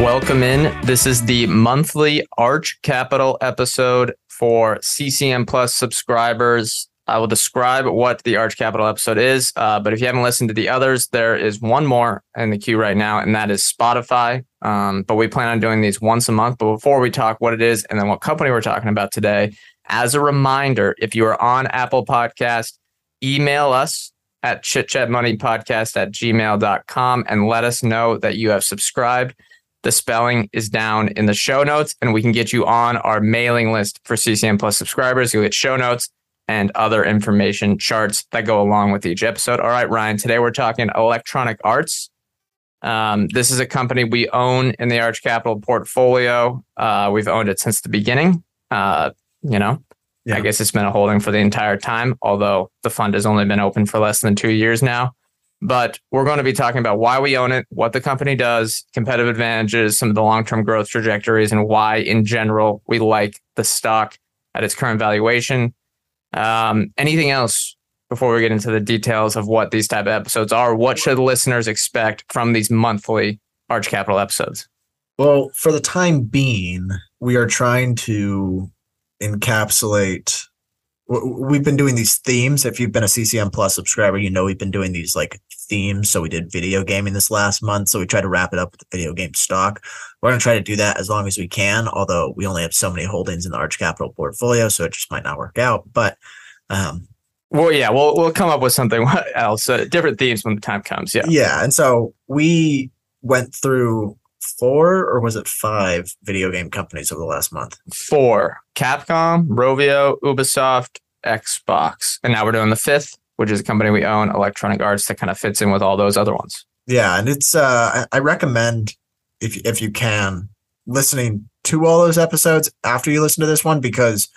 Welcome in. This is the monthly Arch Capital episode for CCM Plus subscribers. I will describe what the Arch Capital episode is, uh, but if you haven't listened to the others, there is one more in the queue right now, and that is Spotify. Um, but we plan on doing these once a month. But before we talk what it is and then what company we're talking about today, as a reminder, if you are on Apple Podcast, email us at chitchatmoneypodcast at gmail.com and let us know that you have subscribed. The spelling is down in the show notes, and we can get you on our mailing list for CCM Plus subscribers. You'll get show notes and other information charts that go along with each episode. All right, Ryan, today we're talking electronic arts. Um, this is a company we own in the Arch Capital portfolio. Uh, we've owned it since the beginning. Uh, you know, yeah. I guess it's been a holding for the entire time, although the fund has only been open for less than two years now. But we're going to be talking about why we own it, what the company does, competitive advantages, some of the long term growth trajectories, and why, in general, we like the stock at its current valuation. Um, anything else before we get into the details of what these type of episodes are? What should listeners expect from these monthly Arch Capital episodes? Well, for the time being, we are trying to encapsulate we've been doing these themes. If you've been a CCM Plus subscriber, you know we've been doing these like themes. So we did video gaming this last month. So we tried to wrap it up with the video game stock. We're going to try to do that as long as we can, although we only have so many holdings in the Arch Capital portfolio. So it just might not work out. But, um, well, yeah, we'll we'll come up with something else, uh, different themes when the time comes. Yeah, yeah, and so we went through four or was it five video game companies over the last month? Four. Capcom, Rovio, Ubisoft, Xbox. And now we're doing the fifth, which is a company we own, Electronic Arts, that kind of fits in with all those other ones. Yeah, and it's uh I recommend if if you can listening to all those episodes after you listen to this one because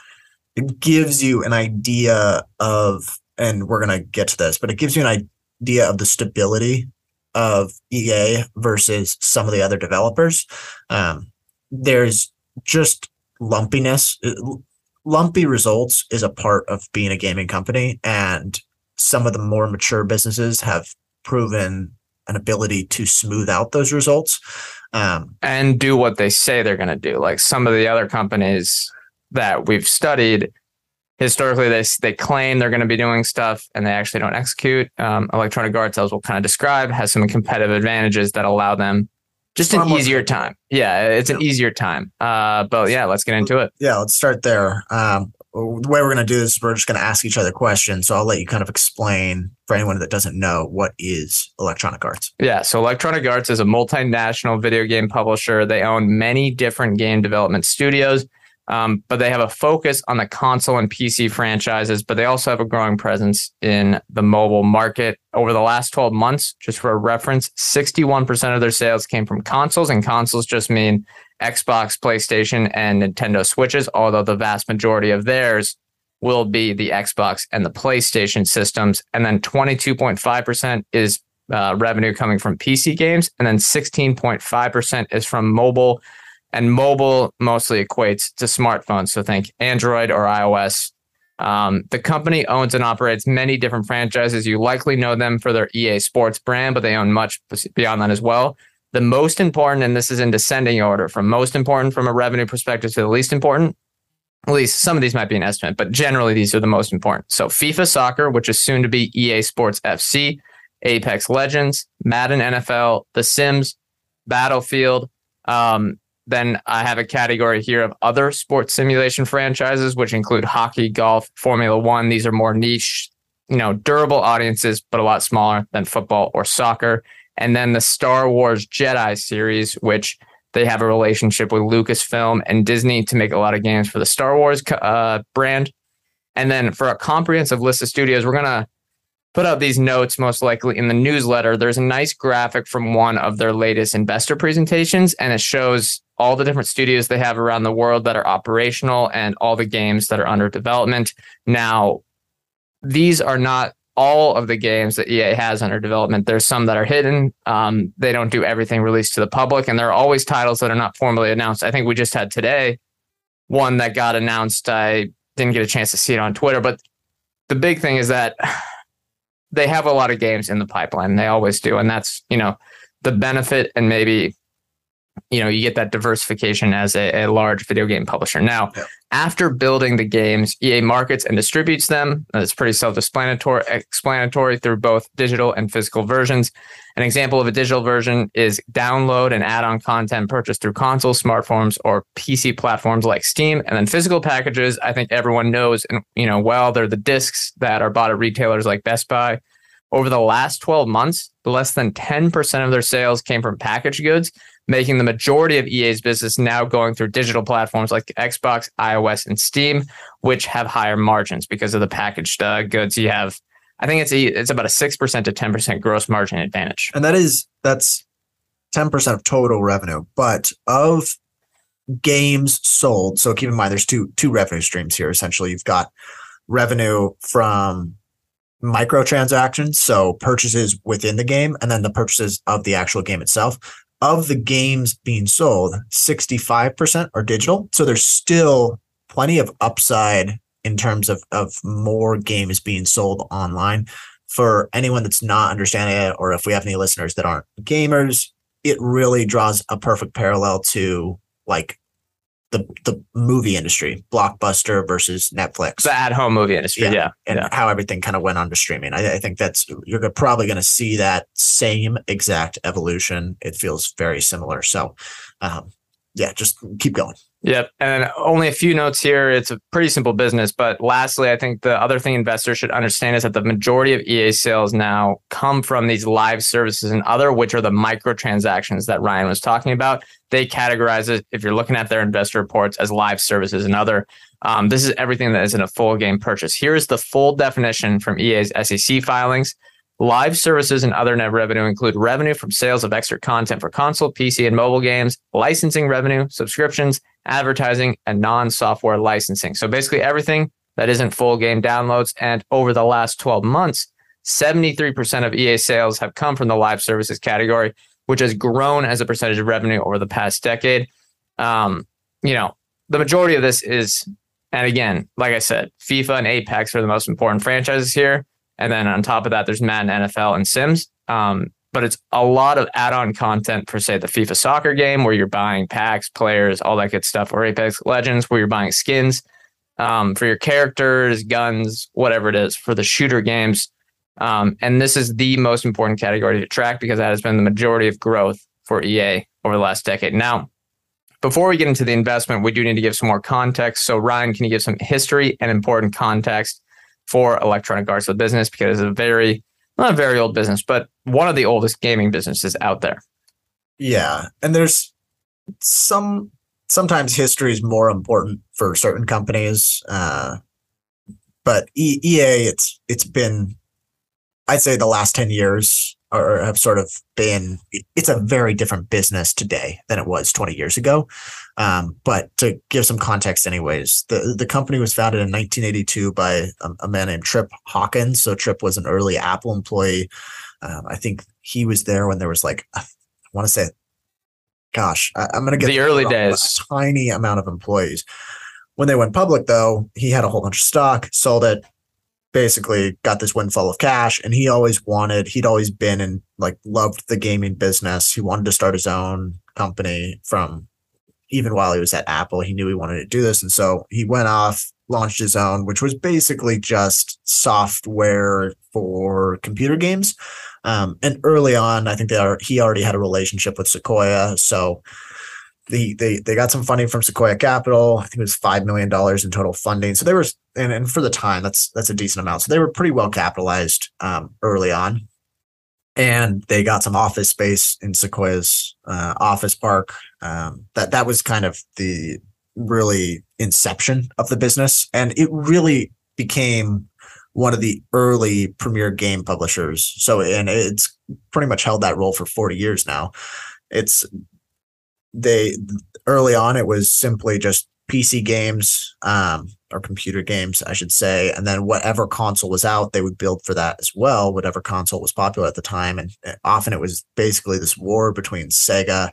it gives you an idea of and we're to get to this, but it gives you an idea of the stability of EA versus some of the other developers. Um, there's just lumpiness. Lumpy results is a part of being a gaming company, and some of the more mature businesses have proven an ability to smooth out those results um, and do what they say they're going to do. Like some of the other companies that we've studied, historically they they claim they're going to be doing stuff and they actually don't execute. Um, Electronic Arts, as we'll kind of describe, has some competitive advantages that allow them just an easier time. Yeah, it's an easier time. Uh, but yeah, let's get into it. Yeah, let's start there. Um, the way we're going to do this, we're just going to ask each other questions. So I'll let you kind of explain for anyone that doesn't know what is Electronic Arts. Yeah, so Electronic Arts is a multinational video game publisher. They own many different game development studios um, but they have a focus on the console and PC franchises, but they also have a growing presence in the mobile market. Over the last 12 months, just for a reference, 61% of their sales came from consoles, and consoles just mean Xbox, PlayStation, and Nintendo Switches, although the vast majority of theirs will be the Xbox and the PlayStation systems. And then 22.5% is uh, revenue coming from PC games, and then 16.5% is from mobile and mobile mostly equates to smartphones. So think Android or iOS. Um, the company owns and operates many different franchises. You likely know them for their EA Sports brand, but they own much beyond that as well. The most important, and this is in descending order from most important from a revenue perspective to the least important. At least some of these might be an estimate, but generally these are the most important. So FIFA Soccer, which is soon to be EA Sports FC, Apex Legends, Madden NFL, The Sims, Battlefield, um, then I have a category here of other sports simulation franchises, which include hockey, golf, Formula One. These are more niche, you know, durable audiences, but a lot smaller than football or soccer. And then the Star Wars Jedi series, which they have a relationship with Lucasfilm and Disney to make a lot of games for the Star Wars uh, brand. And then for a comprehensive list of studios, we're going to put out these notes most likely in the newsletter. There's a nice graphic from one of their latest investor presentations, and it shows all the different studios they have around the world that are operational and all the games that are under development. Now, these are not all of the games that EA has under development. There's some that are hidden. Um, they don't do everything released to the public, and there are always titles that are not formally announced. I think we just had today one that got announced. I didn't get a chance to see it on Twitter, but the big thing is that they have a lot of games in the pipeline. They always do, and that's you know the benefit and maybe you know you get that diversification as a, a large video game publisher. Now yeah. after building the games ea markets and distributes them uh, it's pretty self-explanatory explanatory through both digital and physical versions. An example of a digital version is download and add-on content purchased through console smartphones or pc platforms like steam. And then physical packages i think everyone knows and you know well they're the discs that are bought at retailers like best buy over the last 12 months less than 10% of their sales came from packaged goods making the majority of EA's business now going through digital platforms like Xbox, iOS, and Steam, which have higher margins because of the packaged uh, goods. You have, I think it's a, it's about a six percent to ten percent gross margin advantage, and that is that's ten percent of total revenue, but of games sold. So keep in mind, there's two two revenue streams here. Essentially, you've got revenue from microtransactions, so purchases within the game, and then the purchases of the actual game itself of the games being sold, 65% are digital. So there's still plenty of upside in terms of, of more games being sold online. For anyone that's not understanding it, or if we have any listeners that aren't gamers, it really draws a perfect parallel to like the the movie industry, blockbuster versus Netflix, the at home movie industry, yeah, yeah. and yeah. how everything kind of went onto streaming. I, I think that's you're probably going to see that same exact evolution. It feels very similar. So, um, yeah, just keep going. Yep. And only a few notes here. It's a pretty simple business. But lastly, I think the other thing investors should understand is that the majority of EA sales now come from these live services and other, which are the microtransactions that Ryan was talking about. They categorize it, if you're looking at their investor reports, as live services and other. Um, this is everything that isn't a full game purchase. Here's the full definition from EA's SEC filings. Live services and other net revenue include revenue from sales of extra content for console, PC, and mobile games, licensing revenue, subscriptions, advertising, and non software licensing. So basically, everything that isn't full game downloads. And over the last 12 months, 73% of EA sales have come from the live services category, which has grown as a percentage of revenue over the past decade. Um, you know, the majority of this is, and again, like I said, FIFA and Apex are the most important franchises here. And then on top of that, there's Madden, NFL, and Sims. Um, but it's a lot of add-on content for say the FIFA soccer game where you're buying packs, players, all that good stuff, or Apex Legends where you're buying skins um, for your characters, guns, whatever it is for the shooter games. Um, and this is the most important category to track because that has been the majority of growth for EA over the last decade. Now, before we get into the investment, we do need to give some more context. So, Ryan, can you give some history and important context for Electronic Arts of Business because it's a very not a very old business, but one of the oldest gaming businesses out there. Yeah, and there's some sometimes history is more important for certain companies, uh, but EA it's it's been I'd say the last ten years or have sort of been it's a very different business today than it was 20 years ago. Um, but to give some context anyways the, the company was founded in 1982 by a, a man named trip hawkins. So trip was an early apple employee. Um, i think he was there when there was like i want to say gosh I, am going to get the early days a tiny amount of employees. When they went public though he had a whole bunch of stock sold it basically got this windfall of cash and he always wanted he'd always been and like loved the gaming business he wanted to start his own company from even while he was at apple he knew he wanted to do this and so he went off launched his own which was basically just software for computer games um, and early on i think they are he already had a relationship with sequoia so they they they got some funding from Sequoia Capital. I think it was five million dollars in total funding. So they were and, and for the time that's that's a decent amount. So they were pretty well capitalized um, early on, and they got some office space in Sequoia's uh, office park. Um, that that was kind of the really inception of the business, and it really became one of the early premier game publishers. So, and it's pretty much held that role for 40 years now. It's they early on, it was simply just PC games um, or computer games, I should say, and then whatever console was out, they would build for that as well. Whatever console was popular at the time, and often it was basically this war between Sega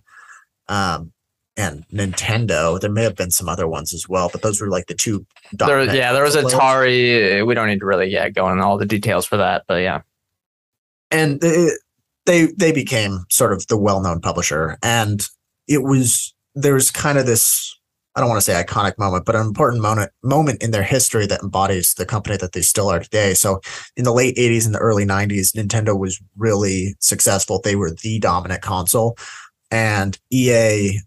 um, and Nintendo. There may have been some other ones as well, but those were like the two. There, yeah, there was Atari. We don't need to really yeah go into all the details for that, but yeah, and it, they they became sort of the well known publisher, and it was there's kind of this I don't want to say iconic moment, but an important moment moment in their history that embodies the company that they still are today. So in the late 80s and the early 90s, Nintendo was really successful. They were the dominant console and EA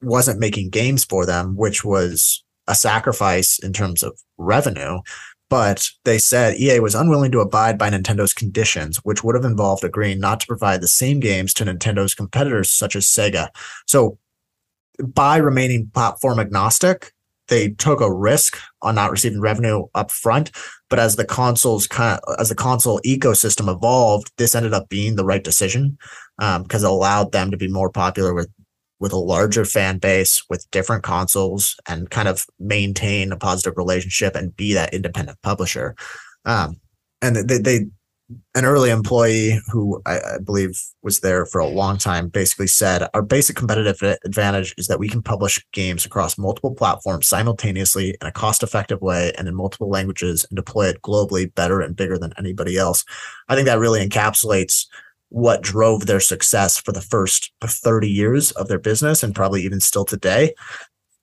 wasn't making games for them, which was a sacrifice in terms of revenue. But they said EA was unwilling to abide by Nintendo's conditions, which would have involved agreeing not to provide the same games to Nintendo's competitors such as Sega. So by remaining platform agnostic, they took a risk on not receiving revenue up front. But as the consoles kind of, as the console ecosystem evolved, this ended up being the right decision because um, it allowed them to be more popular with with a larger fan base, with different consoles, and kind of maintain a positive relationship and be that independent publisher. Um, and they, they an early employee who I, I, believe was there for a long time basically said our basic competitive advantage is that we can publish games across multiple platforms simultaneously in a cost effective way and in multiple languages and deploy it globally better and bigger than anybody else. I think that really encapsulates what drove their success for the first 30 years of their business and probably even still today.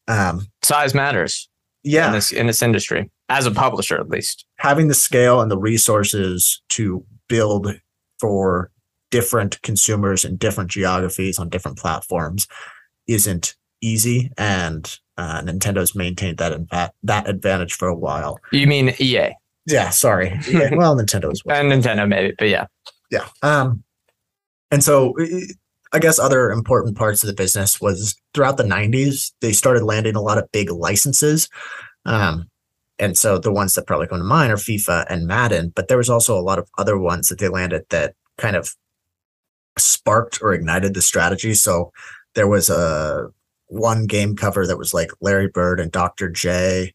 Um, Size matters. Yeah. In this, in this industry as a publisher at least. Having the scale and the resources to build for different consumers in different geographies on different platforms isn't easy and uh, nintendo's maintained that that advantage for a while. You mean ea yeah sorry. Well nintendo as well and nintendo maybe but yeah. Yeah um and so I guess other important parts of the business was throughout the 90s, they started landing a lot of big licenses. Um, and so the ones that probably come to mind are FIFA and Madden, but there was also a lot of other ones that they landed that kind of sparked or ignited the strategy. So there was a one game cover that was like Larry Bird and Dr. J.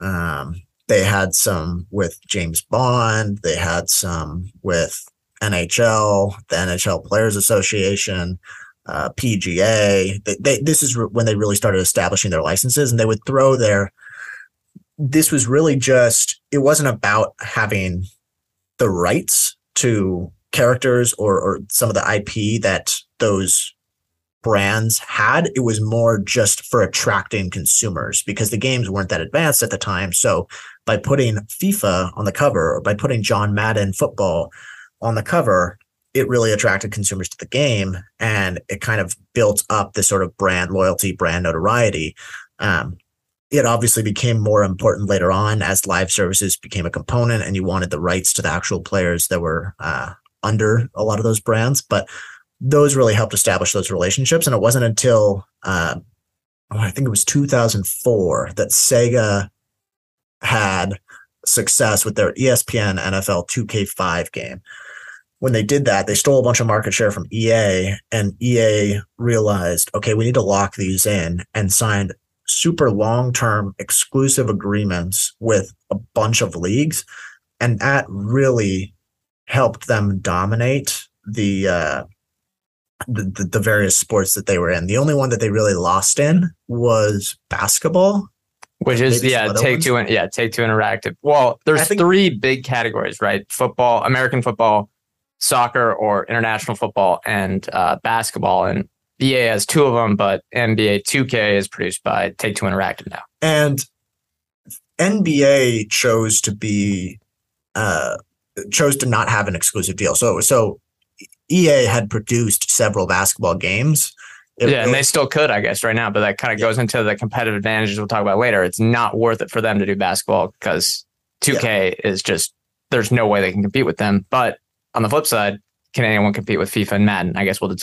Um, they had some with James Bond. They had some with NHL, the NHL Players Association, uh, PGA. They, they, this is re- when they really started establishing their licenses, and they would throw their this was really just it wasn't about having the rights to characters or, or some of the IP that those brands had. It was more just for attracting consumers because the games weren't that advanced at the time. So by putting FIFA on the cover or by putting John Madden football on the cover, it really attracted consumers to the game and it kind of built up this sort of brand loyalty, brand notoriety. Um, it obviously became more important later on as live services became a component and you wanted the rights to the actual players that were uh, under a lot of those brands but those really helped establish those relationships and it wasn't until uh, oh, i think it was 2004 that sega had success with their espn nfl 2k5 game when they did that, they stole a bunch of market share from EA, and EA realized, okay, we need to lock these in and signed super long term exclusive agreements with a bunch of leagues. And that really helped them dominate the, uh, the, the, various sports that they were in. The only one that they really lost in was basketball, which is yeah, take two and yeah, take two interactive. Well, there's think, three big categories, right? Football, American football, soccer, or international football, and uh, basketball. And EA has two of them, but NBA 2K is produced by Take Two Interactive now. And NBA chose to be uh, chose to not have an exclusive deal. So so EA had produced several basketball games. It yeah, and they still could, I guess, right now. But that kind of yeah. goes into the competitive advantages we'll talk about later. It's not worth it for them to do basketball because 2K yeah. is just there's no way they can compete with them. But on the flip side, can anyone compete with FIFA and Madden? I guess we'll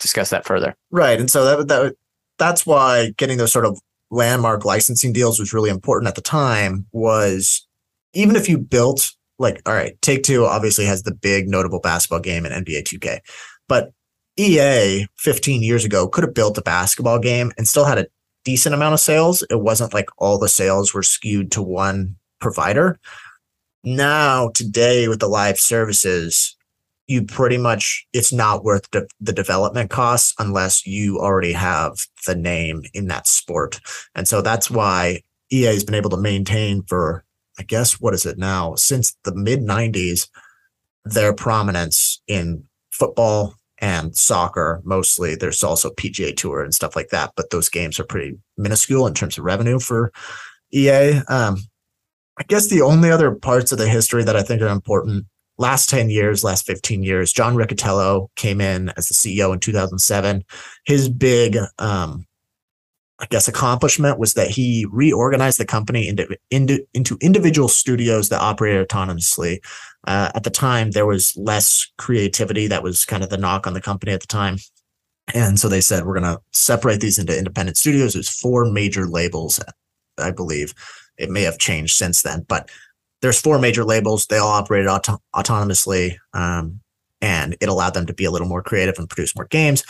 discuss that further. Right, and so that that that's why getting those sort of landmark licensing deals was really important at the time. Was even if you built like, all right, Take Two obviously has the big notable basketball game in NBA 2K, but EA 15 years ago could have built a basketball game and still had a decent amount of sales. It wasn't like all the sales were skewed to one provider. Now, today, with the live services, you pretty much it's not worth de- the development costs unless you already have the name in that sport. And so that's why ea has been able to maintain for i guess what is it now? Since the mid 90s their prominence in football and soccer mostly. There's also pga tour and stuff like that but those games are pretty minuscule in terms of revenue for ea um, i guess the only other parts of the history that i think are important last 10 years, last 15 years, John Riccitiello came in as the CEO in 2007. His big, um, I guess, accomplishment was that he reorganized the company into, into, into individual studios that operated autonomously. Uh, at the time, there was less creativity. That was kind of the knock on the company at the time. And so they said, we're going to separate these into independent studios. There's four major labels, I believe. It may have changed since then, but there's four major labels. They all operated auto- autonomously, um, and it allowed them to be a little more creative and produce more games.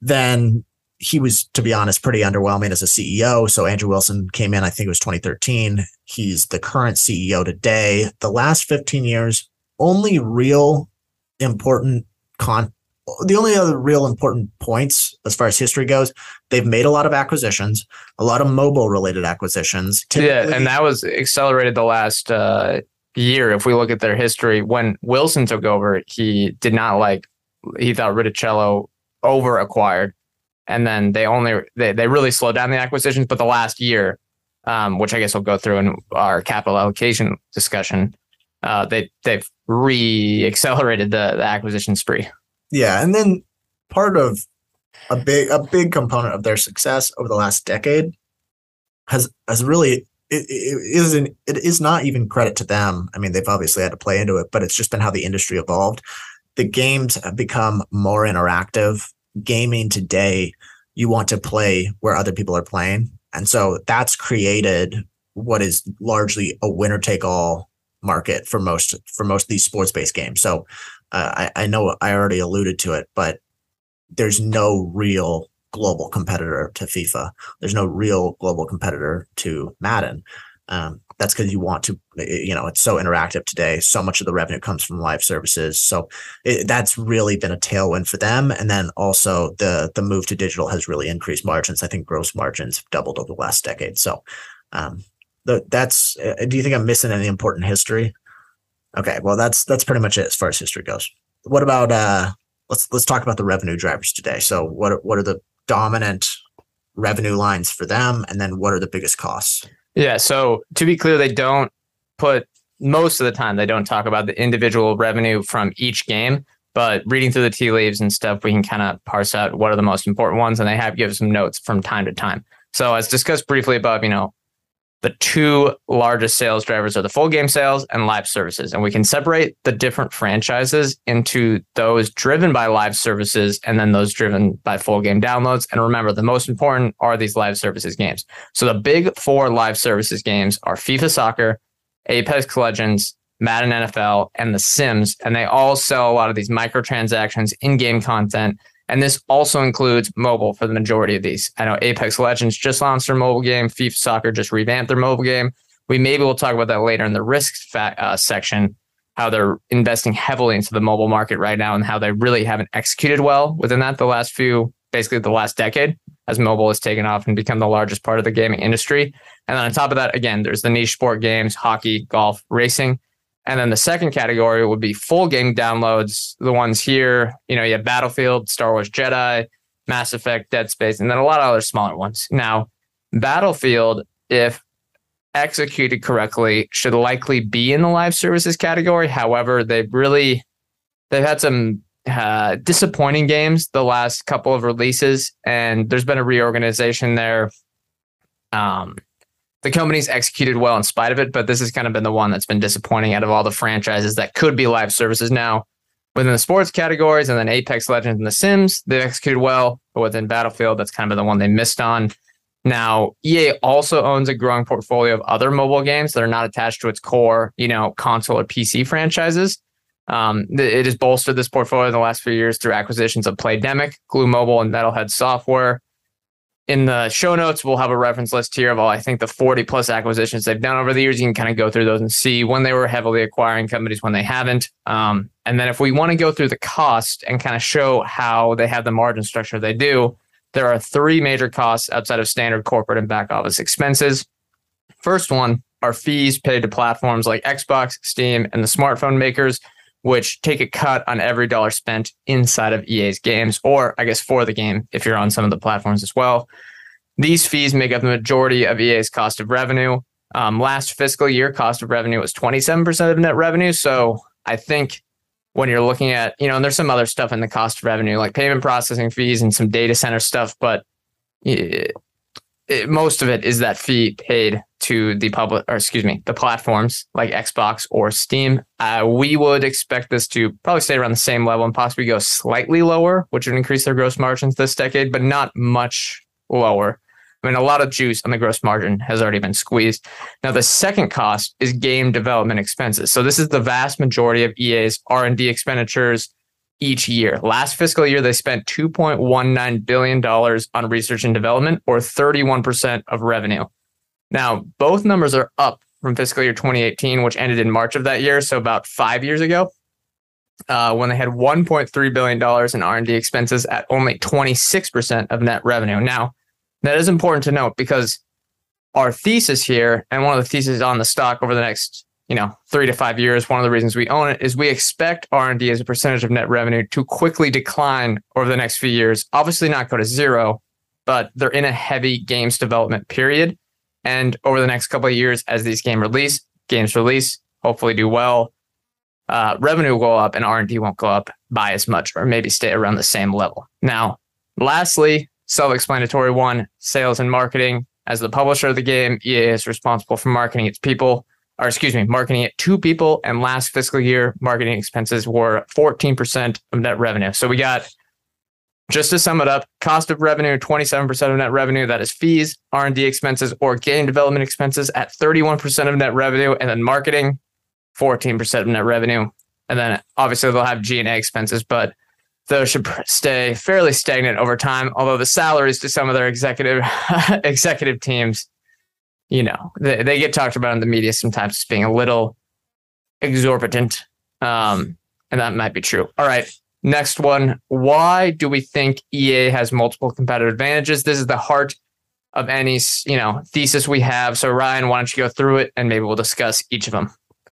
Then he was, to be honest, pretty underwhelming as a CEO. So Andrew Wilson came in, I think it was 2013. He's the current CEO today. The last 15 years, only real important con the only other real important points as far as history goes, they've made a lot of acquisitions, a lot of mobile related acquisitions. Typically, yeah, and that was accelerated the last uh, year. If we look at their history, when Wilson took over, he did not like. He thought Riccitiello over acquired, and then they only they they really slowed down the acquisitions. But the last year, um, which I guess we'll go through in our capital allocation discussion, uh, they they've re accelerated the, the acquisition spree. Yeah, and then part of a big a big component of their success over the last decade has has really it, it isn't it is not even credit to them. I mean, they've obviously had to play into it, but it's just been how the industry evolved. The games have become more interactive. Gaming today, you want to play where other people are playing, and so that's created what is largely a winner take all market for most for most of these sports based games. So I, I know I already alluded to it, but there's no real global competitor to FIFA. There's no real global competitor to Madden. Um, that's because you want to, you know, it's so interactive today. So much of the revenue comes from live services. So it, that's really been a tailwind for them. And then also the the move to digital has really increased margins. I think gross margins doubled over the last decade. So um, the, that's. Uh, do you think I'm missing any important history? Okay, well that's that's pretty much it as far as history goes. What about uh let's let's talk about the revenue drivers today. So what are, what are the dominant revenue lines for them and then what are the biggest costs? Yeah, so to be clear they don't put most of the time they don't talk about the individual revenue from each game, but reading through the tea leaves and stuff we can kind of parse out what are the most important ones and they have give some notes from time to time. So as discussed briefly above, you know, the two largest sales drivers are the full game sales and live services. And we can separate the different franchises into those driven by live services and then those driven by full game downloads. And remember, the most important are these live services games. So the big four live services games are FIFA Soccer, Apex Legends, Madden NFL, and The Sims. And they all sell a lot of these microtransactions, in game content and this also includes mobile for the majority of these. I know Apex Legends just launched their mobile game. FIFA Soccer just revamped their mobile game. We maybe we'll talk about that later in the risk uh, section, how they're investing heavily into the mobile market right now and how they really haven't executed well within that the last few, basically the last decade, as mobile has taken off and become the largest part of the gaming industry. And then on top of that, again, there's the niche sport games, hockey, golf, racing. And then the second category would be full game downloads. The ones here, you know, you have Battlefield, Star Wars Jedi, Mass Effect, Dead Space, and then a lot of other smaller ones. Now, Battlefield, if executed correctly, should likely be in the live services category. However, they've really they've had some uh, disappointing games the last couple of releases, and there's been a reorganization there. Um, the company's executed well in spite of it, but this has kind of been the one that's been disappointing out of all the franchises that could be live services now. Within the sports categories and then Apex Legends and The Sims, they've executed well, but within Battlefield, that's kind of the one they missed on. Now, EA also owns a growing portfolio of other mobile games that are not attached to its core, you know, console or PC franchises. Um, it has bolstered this portfolio in the last few years through acquisitions of Playdemic, Glu Mobile, and Metalhead Software. In the show notes, we'll have a reference list here of all I think the 40 plus acquisitions they've done over the years. You can kind of go through those and see when they were heavily acquiring companies, when they haven't. Um, and then if we want to go through the cost and kind of show how they have the margin structure they do, there are three major costs outside of standard corporate and back office expenses. First one are fees paid to platforms like Xbox, Steam, and the smartphone makers, which take a cut on every dollar spent inside of EA's games, or I guess for the game if you're on some of the platforms as well. These fees make up the majority of EA's cost of revenue. Um, last fiscal year, cost of revenue was 27% of net revenue. So I think when you're looking at, you know, and there's some other stuff in the cost of revenue, like payment processing fees and some data center stuff, but it, most of it is that fee paid to the public, or excuse me, the platforms like Xbox or Steam. Uh, we would expect this to probably stay around the same level and possibly go slightly lower, which would increase their gross margins this decade, but not much lower. I mean, a lot of juice on the gross margin has already been squeezed. Now, the second cost is game development expenses. So this is the vast majority of EA's R&D expenditures each year. Last fiscal year, they spent $2.19 billion on research and development, or 31% of revenue. Now, both numbers are up from fiscal year 2018, which ended in March of that year, so about five years ago, uh, when they had $1.3 billion in R&D expenses at only 26% of net revenue. Now, that is important to note because our thesis here, and one of the theses on the stock over the next, you know, three to five years, one of the reasons we own it is we expect R&D as a percentage of net revenue to quickly decline over the next few years. Obviously not go to zero, but they're in a heavy games development period. And over the next couple of years, as these game release, games release, hopefully do well, uh, revenue will go up and R&D won't go up by as much or maybe stay around the same level. Now, lastly, self-explanatory one sales and marketing as the publisher of the game ea is responsible for marketing its people or excuse me marketing it to people and last fiscal year marketing expenses were 14% of net revenue so we got just to sum it up cost of revenue 27% of net revenue that is fees r&d expenses or game development expenses at 31% of net revenue and then marketing 14% of net revenue and then obviously they'll have g&a expenses but those should stay fairly stagnant over time. Although the salaries to some of their executive executive teams, you know, they, they get talked about in the media sometimes as being a little exorbitant, um, and that might be true. All right, next one. Why do we think EA has multiple competitive advantages? This is the heart of any you know thesis we have. So Ryan, why don't you go through it, and maybe we'll discuss each of them.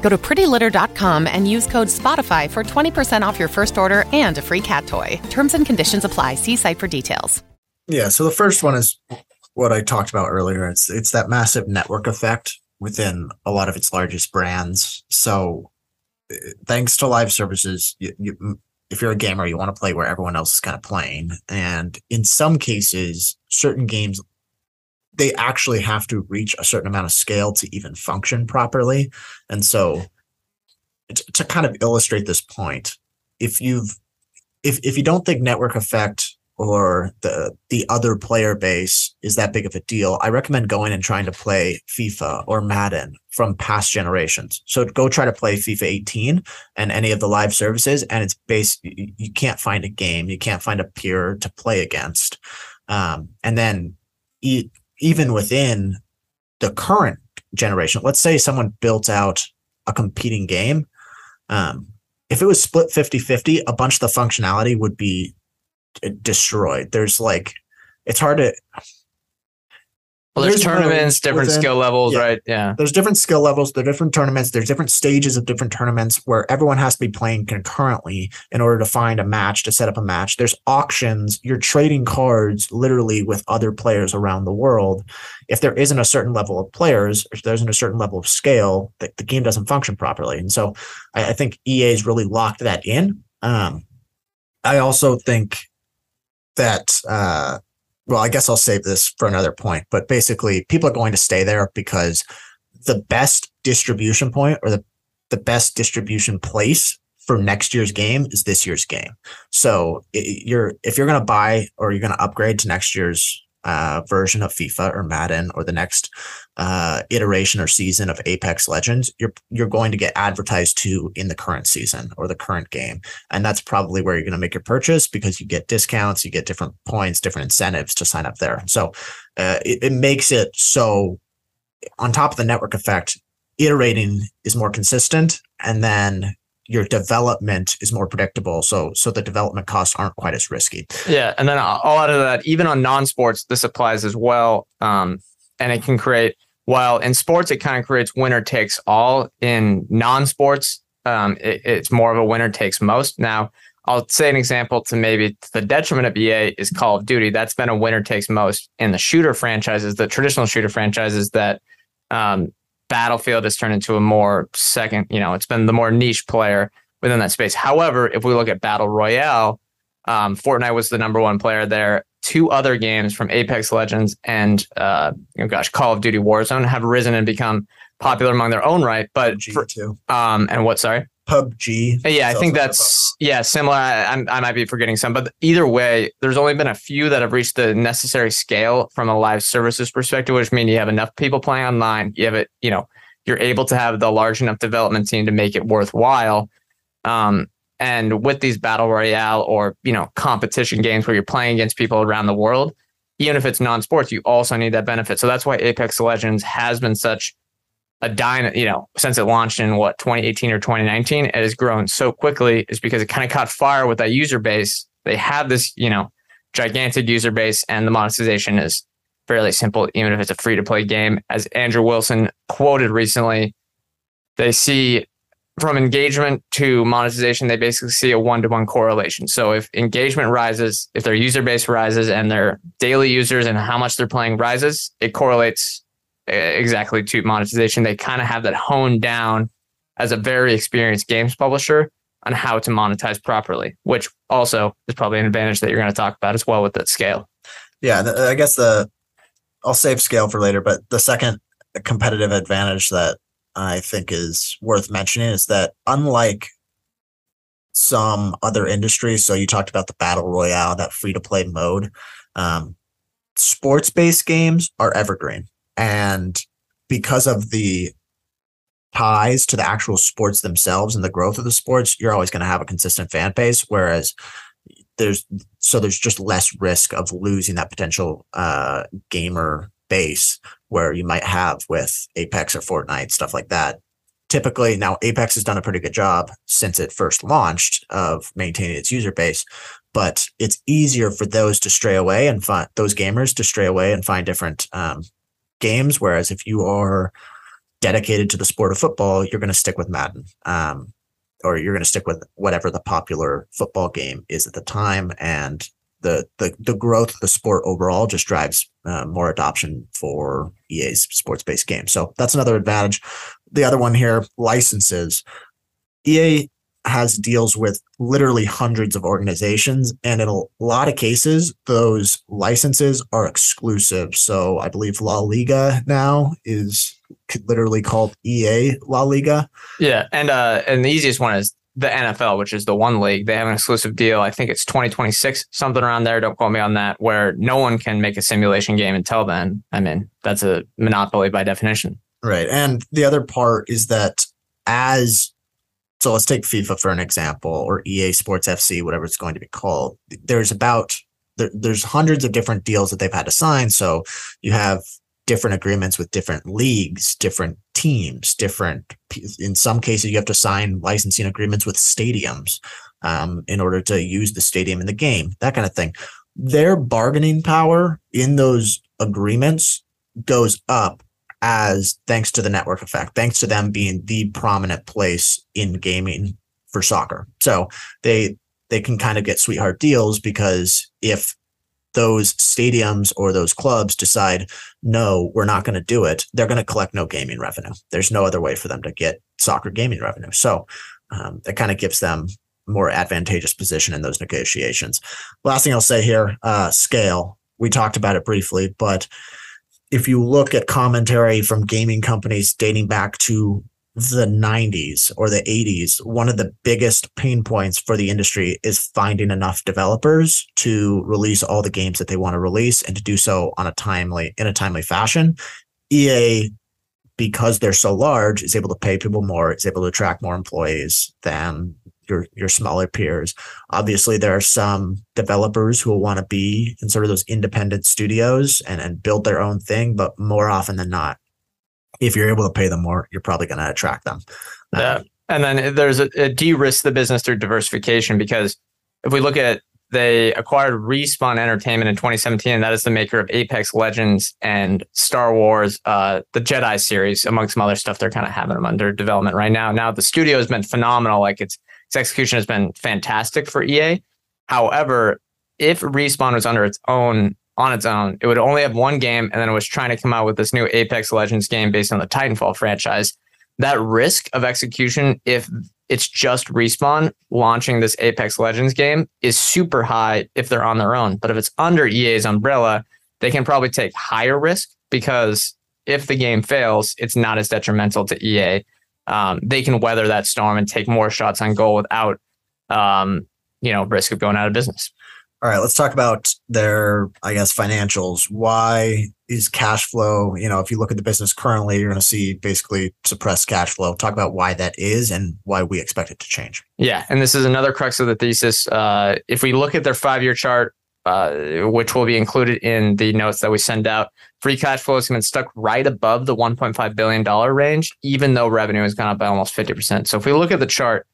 Go to prettylitter.com and use code SPOTIFY for 20% off your first order and a free cat toy. Terms and conditions apply. See site for details. Yeah. So the first one is what I talked about earlier. It's it's that massive network effect within a lot of its largest brands. So uh, thanks to live services, you, you, if you're a gamer, you want to play where everyone else is kind of playing. And in some cases, certain games they actually have to reach a certain amount of scale to even function properly. And so to, to kind of illustrate this point, if you've if if you don't think network effect or the the other player base is that big of a deal, I recommend going and trying to play FIFA or Madden from past generations. So go try to play FIFA 18 and any of the live services, and it's based. You can't find a game, you can't find a peer to play against, um, and then even within the current generation, let's say someone built out a competing game. Um, if it was split 50 50, a bunch of the functionality would be destroyed. There's like it's hard to well, there's, there's tournaments, different within, skill levels, yeah. right? Yeah. There's different skill levels, there's different tournaments, there's different stages of different tournaments where everyone has to be playing concurrently in order to find a match, to set up a match. There's auctions, you're trading cards literally with other players around the world. if there isn't a certain level of players, if there isn't a certain level of scale, the, the game doesn't function properly. And so I, I think EA's really locked that in. Um, I also think that uh, well, I guess I'll save this for another point, but basically people are going to stay there because the best distribution point or the, the best distribution place for next year's game is this year's game. So you're if you're going to buy or you're going to upgrade to next year's uh, version of FIFA or Madden or the next uh, iteration or season of Apex Legends, you're you're going to get advertised to in the current season or the current game, and that's probably where you're going to make your purchase because you get discounts, you get different points, different incentives to sign up there. So uh, it, it makes it so on top of the network effect, iterating is more consistent, and then your development is more predictable. So so the development costs aren't quite as risky. Yeah, and then I'll of that. Even on non-sports, this applies as well, um, and it can create. While in sports, it kind of creates winner takes all. In non-sports, um, it, it's more of a winner takes most. Now, I'll say an example to maybe the detriment of EA is Call of Duty. That's been a winner takes most in the shooter franchises, the traditional shooter franchises that um, Battlefield has turned into a more second, you know, it's been the more niche player within that space. However, if we look at Battle Royale, um, Fortnite was the number one player there. Two other games from Apex Legends and, uh, oh gosh, Call of Duty Warzone have risen and become popular among their own right. But for. Um, and what? Sorry. PUBG. Yeah, I think that's yeah similar. I, I, might be forgetting some, but either way, there's only been a few that have reached the necessary scale from a live services perspective, which means you have enough people playing online. You have it, you know, you're able to have the large enough development team to make it worthwhile. Um, and with these battle royale or you know competition games where you're playing against people around the world, even if it's non-sports, you also need that benefit. So that's why Apex Legends has been such a dyna, you know, since it launched in what 2018 or 2019, it has grown so quickly is because it kind of caught fire with that user base. They have this, you know, gigantic user base and the monetization is fairly simple, even if it's a free to play game. As Andrew Wilson quoted recently, they see from engagement to monetization, they basically see a one to one correlation. So if engagement rises, if their user base rises and their daily users and how much they're playing rises, it correlates exactly to monetization. They kind of have that honed down as a very experienced games publisher on how to monetize properly, which also is probably an advantage that you're going to talk about as well with that scale. Yeah, I guess the I'll save scale for later, but the second competitive advantage that I think is worth mentioning is that unlike some other industries, so you talked about the battle royale, that free to play mode, um, sports based games are evergreen. And because of the ties to the actual sports themselves and the growth of the sports, you're always going to have a consistent fan base. Whereas there's so there's just less risk of losing that potential uh, gamer base where you might have with Apex or Fortnite stuff like that. Typically, now Apex has done a pretty good job since it first launched of maintaining its user base, but it's easier for those to stray away and find those gamers to stray away and find different um, games. Whereas if you are dedicated to the sport of football, you're going to stick with Madden. Um, or you're going to stick with whatever the popular football game is at the time and the the, the growth of the sport overall just drives uh, more adoption for EA's sports based games. So that's another advantage. The other one here, licenses. EA has deals with literally hundreds of organizations. And in a lot of cases those licenses are exclusive. So i believe la liga now is literally called ea la liga. Yeah. And uh and the easiest one is the nfl which is the one league. They have an exclusive deal. I think it's 2026 something around there. Don't quote me on that where no one can make a simulation game until then. I mean that's a monopoly by definition. Right. And the other part is that as so let's take FIFA for an example, or EA Sports FC, whatever it's going to be called. There's about there, there's hundreds of different deals that they've had to sign. So you have different agreements with different leagues, different teams, different. In some cases, you have to sign licensing agreements with stadiums um, in order to use the stadium in the game. That kind of thing. Their bargaining power in those agreements goes up as thanks to the network effect, thanks to them being the prominent place in gaming for soccer. So they they can kind of get sweetheart deals because if those stadiums or those clubs decide, no, we're not going to do it, they're going to collect no gaming revenue. There's no other way for them to get soccer gaming revenue. So um, it kind of gives them more advantageous position in those negotiations. Last thing I'll say here, uh, scale. We talked about it briefly, but if you look at commentary from gaming companies dating back to the 90s or the 80s, one of the biggest pain points for the industry is finding enough developers to release all the games that they want to release and to do so on a timely in a timely fashion. EA because they're so large is able to pay people more, is able to attract more employees than your your smaller peers. Obviously, there are some developers who will want to be in sort of those independent studios and, and build their own thing, but more often than not, if you're able to pay them more, you're probably going to attract them. Yeah. Um, and then there's a, a de-risk the business through diversification because if we look at they acquired Respawn Entertainment in 2017. That is the maker of Apex Legends and Star Wars, uh, the Jedi series, amongst some other stuff. They're kind of having them under development right now. Now the studio has been phenomenal. Like its its execution has been fantastic for EA. However, if Respawn was under its own on its own. It would only have one game, and then it was trying to come out with this new Apex Legends game based on the Titanfall franchise. That risk of execution, if it's just Respawn launching this Apex Legends game, is super high if they're on their own. But if it's under EA's umbrella, they can probably take higher risk because if the game fails, it's not as detrimental to EA. Um, they can weather that storm and take more shots on goal without, um, you know, risk of going out of business. All right, let's talk about their, I guess, financials. Why is cash flow? You know, if you look at the business currently, you're going to see basically suppressed cash flow. Talk about why that is and why we expect it to change. Yeah, and this is another crux of the thesis. Uh, if we look at their five year chart, uh, which will be included in the notes that we send out, free cash flow has been stuck right above the 1.5 billion dollar range, even though revenue has gone up by almost 50 percent. So if we look at the chart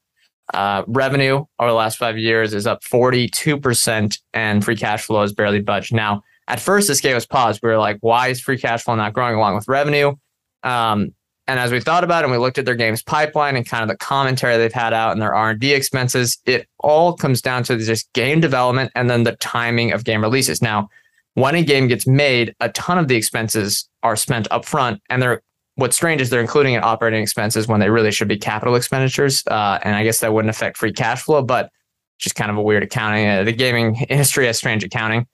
uh, revenue over the last five years is up 42%, and free cash flow has barely budged. Now, at first, this gave us pause. We were like, why is free cash flow not growing along with revenue? Um, and as we thought about it and we looked at their games pipeline and kind of the commentary they've had out and their R&D expenses, it all comes down to just game development and then the timing of game releases. Now, when a game gets made, a ton of the expenses are spent upfront and they're what's strange is they're including in operating expenses when they really should be capital expenditures. Uh, and I guess that wouldn't affect free cash flow, but just kind of a weird accounting. Uh, the gaming industry has strange accounting.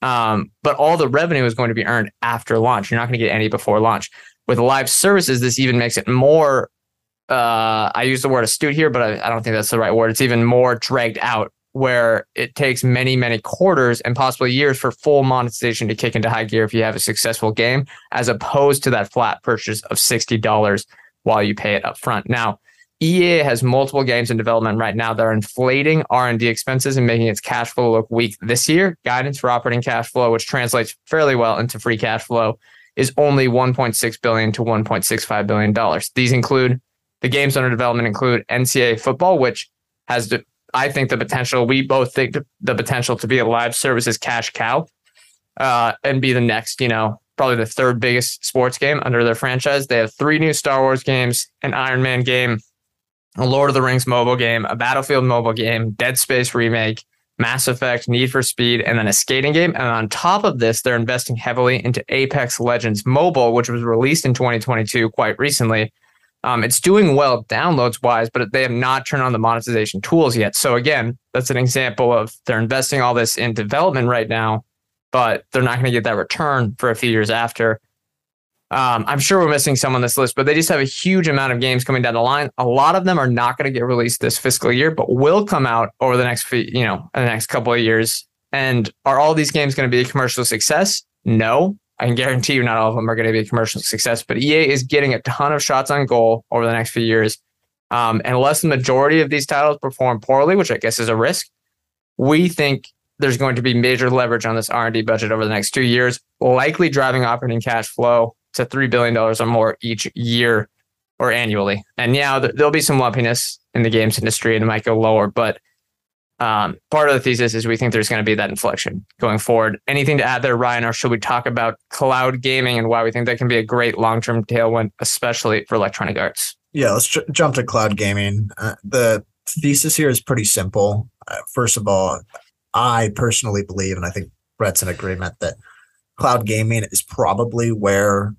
Um, but all the revenue is going to be earned after launch. You're not going to get any before launch. With live services, this even makes it more. Uh, I use the word astute here, but I, I don't think that's the right word. It's even more dragged out where it takes many, many quarters and possibly years for full monetization to kick into high gear if you have a successful game, as opposed to that flat purchase of $60 while you pay it up front. Now, EA has multiple games in development right now. They're inflating R&D expenses and making its cash flow look weak this year. Guidance for operating cash flow, which translates fairly well into free cash flow, is only 1.6 billion to 1.65 billion dollars. These include the games under development include NCAA football, which has I think the potential, we both think the potential to be a live services cash cow uh, and be the next, you know, probably the third biggest sports game under their franchise. They have three new Star Wars games, an Iron Man game, a Lord of the Rings mobile game, a Battlefield mobile game, Dead Space remake, Mass Effect, Need for Speed, and then a skating game. And on top of this, they're investing heavily into Apex Legends Mobile, which was released in 2022 quite recently. Um, it's doing well downloads wise, but they have not turned on the monetization tools yet. So again, that's an example of they're investing all this in development right now, but they're not going to get that return for a few years after. Um, I'm sure we're missing some on this list, but they just have a huge amount of games coming down the line. A lot of them are not going to get released this fiscal year, but will come out over the next few, you know, the next couple of years. And are all these games going to be a commercial success? No, I can guarantee you not all of them are going to be a commercial success, but EA is getting a ton of shots on goal over the next few years. Um, and unless the majority of these titles perform poorly, which I guess is a risk, we think there's going to be major leverage on this R&D budget over the next two years, likely driving operating cash flow to $3 billion or more each year or annually. And yeah, there'll be some lumpiness in the games industry and it might go lower, but um, part of the thesis is we think there's going to be that inflection going forward. Anything to add there, Ryan, or should we talk about cloud gaming and why we think that can be a great long term tailwind, especially for Electronic Arts? Yeah, let's j- jump to cloud gaming. Uh, the thesis here is pretty simple. Uh, first of all, I personally believe, and I think Brett's in agreement that cloud gaming is probably where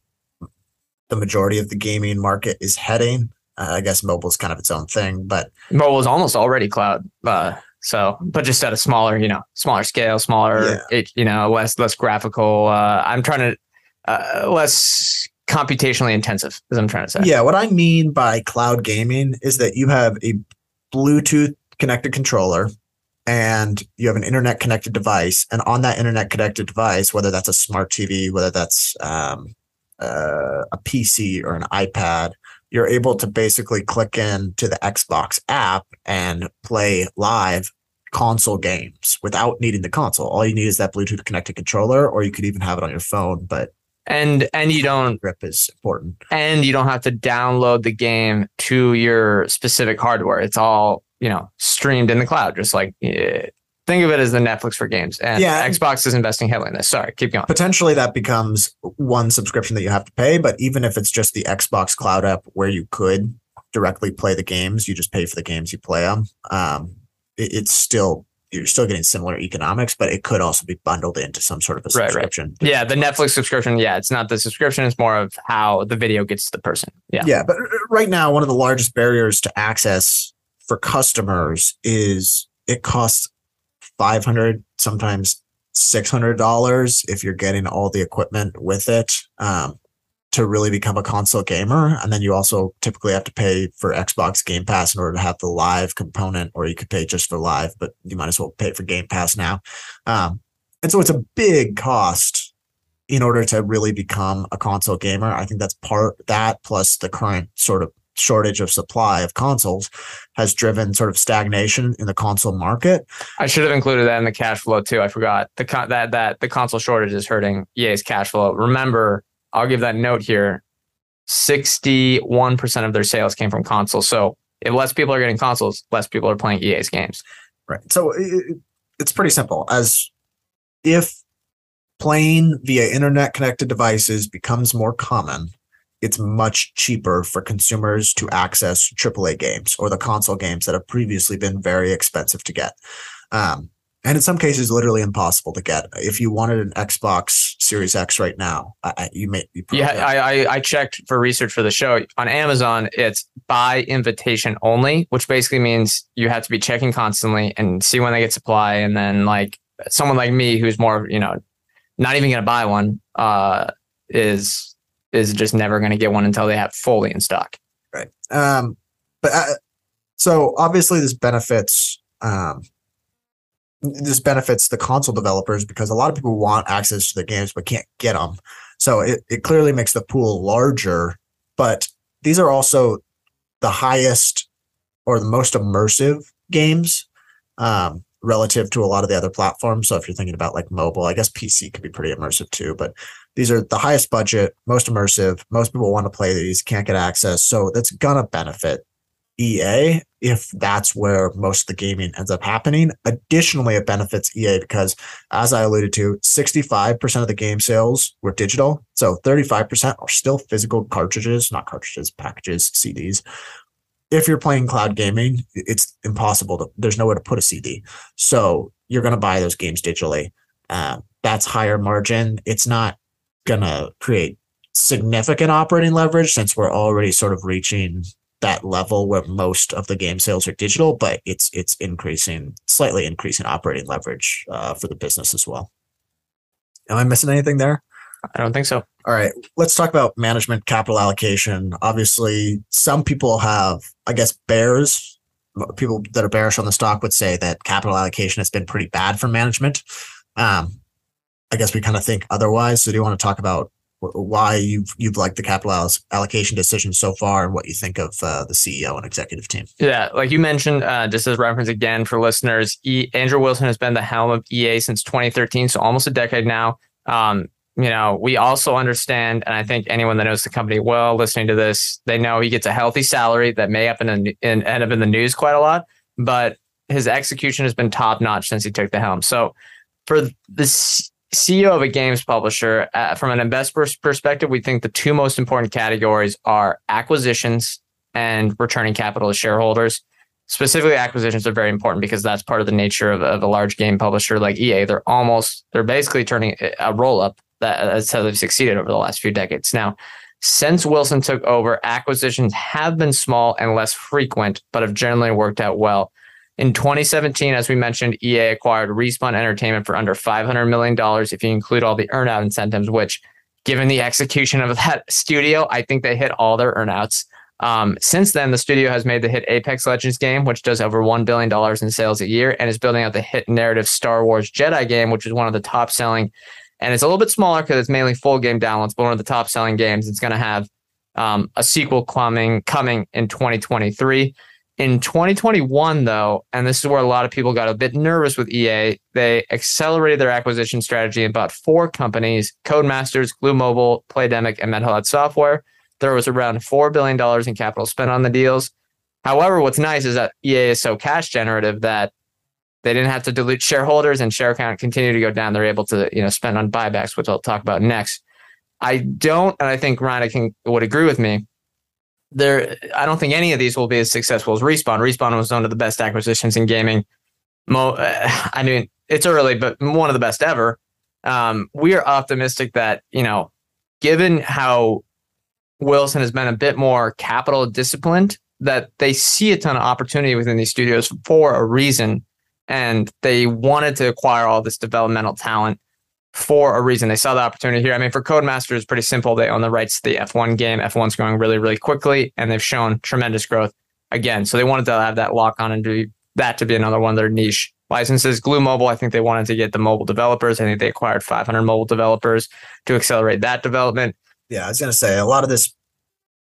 the majority of the gaming market is heading. Uh, I guess mobile is kind of its own thing, but mobile is almost already cloud. Uh, so, but just at a smaller, you know, smaller scale, smaller, yeah. it, you know, less less graphical. Uh, I'm trying to uh, less computationally intensive, as I'm trying to say. Yeah, what I mean by cloud gaming is that you have a Bluetooth connected controller and you have an internet connected device and on that internet connected device whether that's a smart tv whether that's um, uh, a pc or an ipad you're able to basically click in to the xbox app and play live console games without needing the console. All you need is that bluetooth connected controller or you could even have it on your phone but and and you don't grip is important. And you don't have to download the game to your specific hardware. It's all you know streamed in the cloud just like eh, think of it as the netflix for games and yeah, xbox is investing heavily in this sorry keep going potentially that becomes one subscription that you have to pay but even if it's just the xbox cloud app where you could directly play the games you just pay for the games you play them um, it, it's still you're still getting similar economics, but it could also be bundled into some sort of a subscription. Right, right. Yeah, the Netflix subscription. Yeah, it's not the subscription; it's more of how the video gets to the person. Yeah, yeah. But right now, one of the largest barriers to access for customers is it costs five hundred, sometimes six hundred dollars if you're getting all the equipment with it. Um, to really become a console gamer. And then you also typically have to pay for Xbox Game Pass in order to have the live component, or you could pay just for live, but you might as well pay for Game Pass now. Um, and so it's a big cost in order to really become a console gamer. I think that's part that plus the current sort of shortage of supply of consoles has driven sort of stagnation in the console market. I should have included that in the cash flow too. I forgot the con- that that the console shortage is hurting EA's cash flow. Remember, I'll give that note here. 61% of their sales came from consoles. So if less people are getting consoles, less people are playing EA's games. Right. So it, it's pretty simple. As if playing via internet connected devices becomes more common, it's much cheaper for consumers to access AAA games or the console games that have previously been very expensive to get. Um, and in some cases literally impossible to get. If you wanted an Xbox Series X right now, I, you may. You yeah, I, I checked for research for the show on Amazon. It's by invitation only, which basically means you have to be checking constantly and see when they get supply, and then like someone like me who's more you know not even going to buy one uh, is is just never going to get one until they have fully in stock. Right. Um, but uh, so obviously this benefits um, this benefits the console developers because a lot of people want access to the games but can't get them. So it, it clearly makes the pool larger, but these are also the highest or the most immersive games um, relative to a lot of the other platforms. So if you're thinking about like mobile, I guess PC could be pretty immersive too, but these are the highest budget, most immersive. Most people want to play these, can't get access. So that's gonna benefit EA if that's where most of the gaming ends up happening. Additionally, it benefits EA because, as I alluded to, 65% of the game sales were digital. So 35% are still physical cartridges, not cartridges, packages, CDs. If you're playing cloud gaming, it's impossible to, there's nowhere to put a CD. So you're going to buy those games digitally. Uh, that's higher margin. It's not going to create significant operating leverage since we're already sort of reaching that level where most of the game sales are digital, but it's it's increasing slightly increasing operating leverage uh, for the business as well. Am I missing anything there? I don't think so. All right, let's talk about management capital allocation. Obviously, some people have, I guess, bears. People that are bearish on the stock would say that capital allocation has been pretty bad for management. Um, I guess we kind of think otherwise. So, do you want to talk about why you've you've liked the capital allocation decision so far and what you think of uh, the CEO and executive team. Yeah, like you mentioned, uh, just as reference again for listeners, e- Andrew Wilson has been the helm of EA since 2013, so almost a decade now. Um, you know, we also understand, and I think anyone that knows the company well, listening to this, they know he gets a healthy salary that may up in end up in the news quite a lot, but his execution has been top notch since he took the helm. So for this CEO of a games publisher, uh, from an investor's perspective, we think the two most important categories are acquisitions and returning capital to shareholders. specifically acquisitions are very important because that's part of the nature of, of a large game publisher like EA. They're almost they're basically turning a roll up that that's how they've succeeded over the last few decades. Now, since Wilson took over, acquisitions have been small and less frequent, but have generally worked out well. In 2017, as we mentioned, EA acquired Respawn Entertainment for under $500 million if you include all the earnout incentives, which, given the execution of that studio, I think they hit all their earnouts. Um, since then, the studio has made the hit Apex Legends game, which does over $1 billion in sales a year, and is building out the hit narrative Star Wars Jedi game, which is one of the top selling. And it's a little bit smaller because it's mainly full game downloads, but one of the top selling games. It's going to have um, a sequel coming coming in 2023. In 2021, though, and this is where a lot of people got a bit nervous with EA, they accelerated their acquisition strategy and bought four companies Codemasters, Glu Mobile, Playdemic, and Metalhead Software. There was around $4 billion in capital spent on the deals. However, what's nice is that EA is so cash generative that they didn't have to dilute shareholders and share count continued to go down. They're able to, you know, spend on buybacks, which I'll talk about next. I don't, and I think Ryan can would agree with me there I don't think any of these will be as successful as Respawn. Respawn was one of the best acquisitions in gaming. Mo, I mean, it's early, but one of the best ever. Um, we are optimistic that you know, given how Wilson has been a bit more capital disciplined, that they see a ton of opportunity within these studios for a reason, and they wanted to acquire all this developmental talent for a reason. They saw the opportunity here. I mean, for Codemaster, it's pretty simple. They own the rights to the F1 game. F1's going really, really quickly, and they've shown tremendous growth again. So they wanted to have that lock on and do that to be another one of their niche licenses. Glu Mobile, I think they wanted to get the mobile developers. I think they acquired 500 mobile developers to accelerate that development. Yeah, I was going to say a lot of this,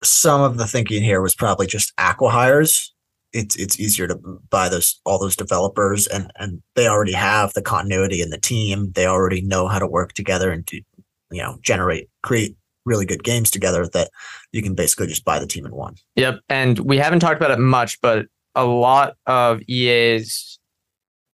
some of the thinking here was probably just acquihires it's it's easier to buy those all those developers and and they already have the continuity in the team. They already know how to work together and to you know generate create really good games together that you can basically just buy the team in one. Yep and we haven't talked about it much but a lot of ea's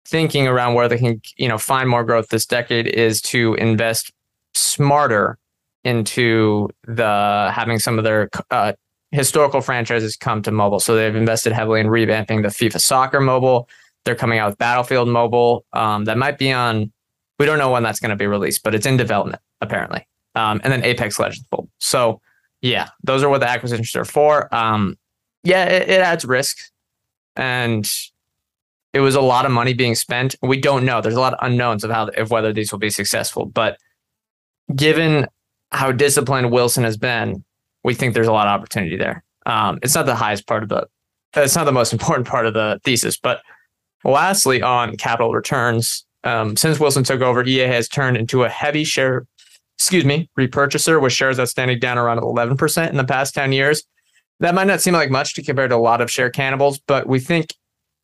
thinking around where they can you know find more growth this decade is to invest smarter into the having some of their uh, historical franchises come to mobile. So they've invested heavily in revamping the FIFA Soccer mobile. They're coming out with Battlefield Mobile. Um, that might be on. We don't know when that's going to be released, but it's in development apparently. Um, and then Apex Legends Mobile. So yeah, those are what the acquisitions are for. Um, yeah, it, it adds risk, and it was a lot of money being spent. We don't know. There's a lot of unknowns of how of whether these will be successful. But given how disciplined Wilson has been, we think there's a lot of opportunity there. Um, it's not the highest part of the, it's not the most important part of the thesis. But lastly, on capital returns, um, since Wilson took over, EA has turned into a heavy share, excuse me, repurchaser with shares outstanding down around 11% in the past 10 years. That might not seem like much to compare to a lot of share cannibals, but we think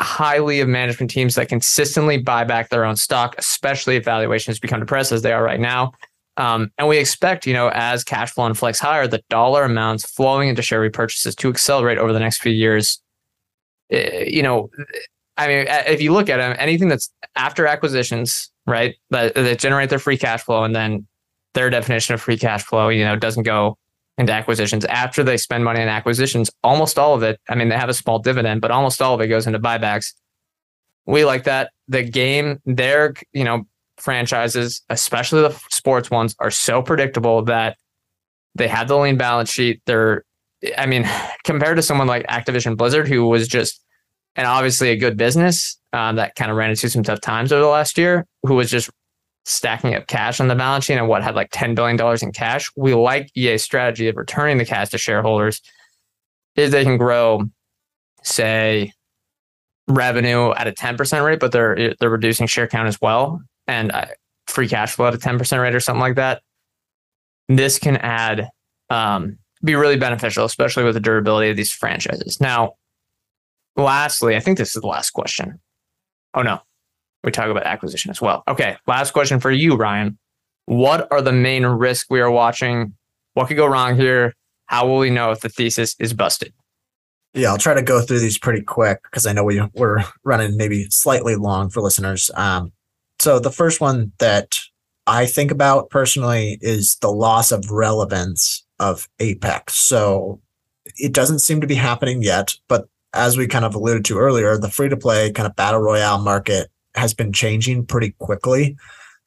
highly of management teams that consistently buy back their own stock, especially if valuations become depressed as they are right now. Um, and we expect, you know, as cash flow inflects higher, the dollar amounts flowing into share repurchases to accelerate over the next few years. Uh, you know, I mean, if you look at them, anything that's after acquisitions, right, that, that generate their free cash flow, and then their definition of free cash flow, you know, doesn't go into acquisitions. After they spend money on acquisitions, almost all of it, I mean, they have a small dividend, but almost all of it goes into buybacks. We like that. The game, their, you know, franchises, especially the sports ones, are so predictable that they have the lean balance sheet. They're, I mean, compared to someone like Activision Blizzard, who was just, and obviously a good business uh, that kind of ran into some tough times over the last year, who was just stacking up cash on the balance sheet and what had like $10 billion in cash. We like EA's strategy of returning the cash to shareholders is they can grow, say, revenue at a 10% rate, but they're they're reducing share count as well and uh, free cash flow at a 10% rate or something like that, this can add, um, be really beneficial, especially with the durability of these franchises. Now, lastly, I think this is the last question. Oh, no. We talk about acquisition as well. Okay. Last question for you, Ryan. What are the main risks we are watching? What could go wrong here? How will we know if the thesis is busted? Yeah, I'll try to go through these pretty quick because I know we, we're running maybe slightly long for listeners. Um, so the first one that I think about personally is the loss of relevance of Apex. So it doesn't seem to be happening yet, but as we kind of alluded to earlier, the free to play kind of battle royale market has been changing pretty quickly.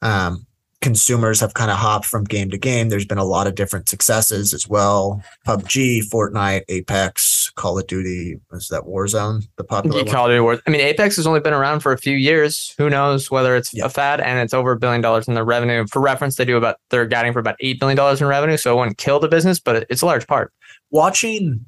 Um, consumers have kind of hopped from game to game. There's been a lot of different successes as well. PUBG, Fortnite, Apex, Call of Duty. Was that Warzone? The popular you Call of Duty War. I mean, Apex has only been around for a few years. Who knows whether it's yeah. a fad? And it's over a billion dollars in their revenue. For reference, they do about they're guiding for about eight billion dollars in revenue. So it wouldn't kill the business, but it's a large part. Watching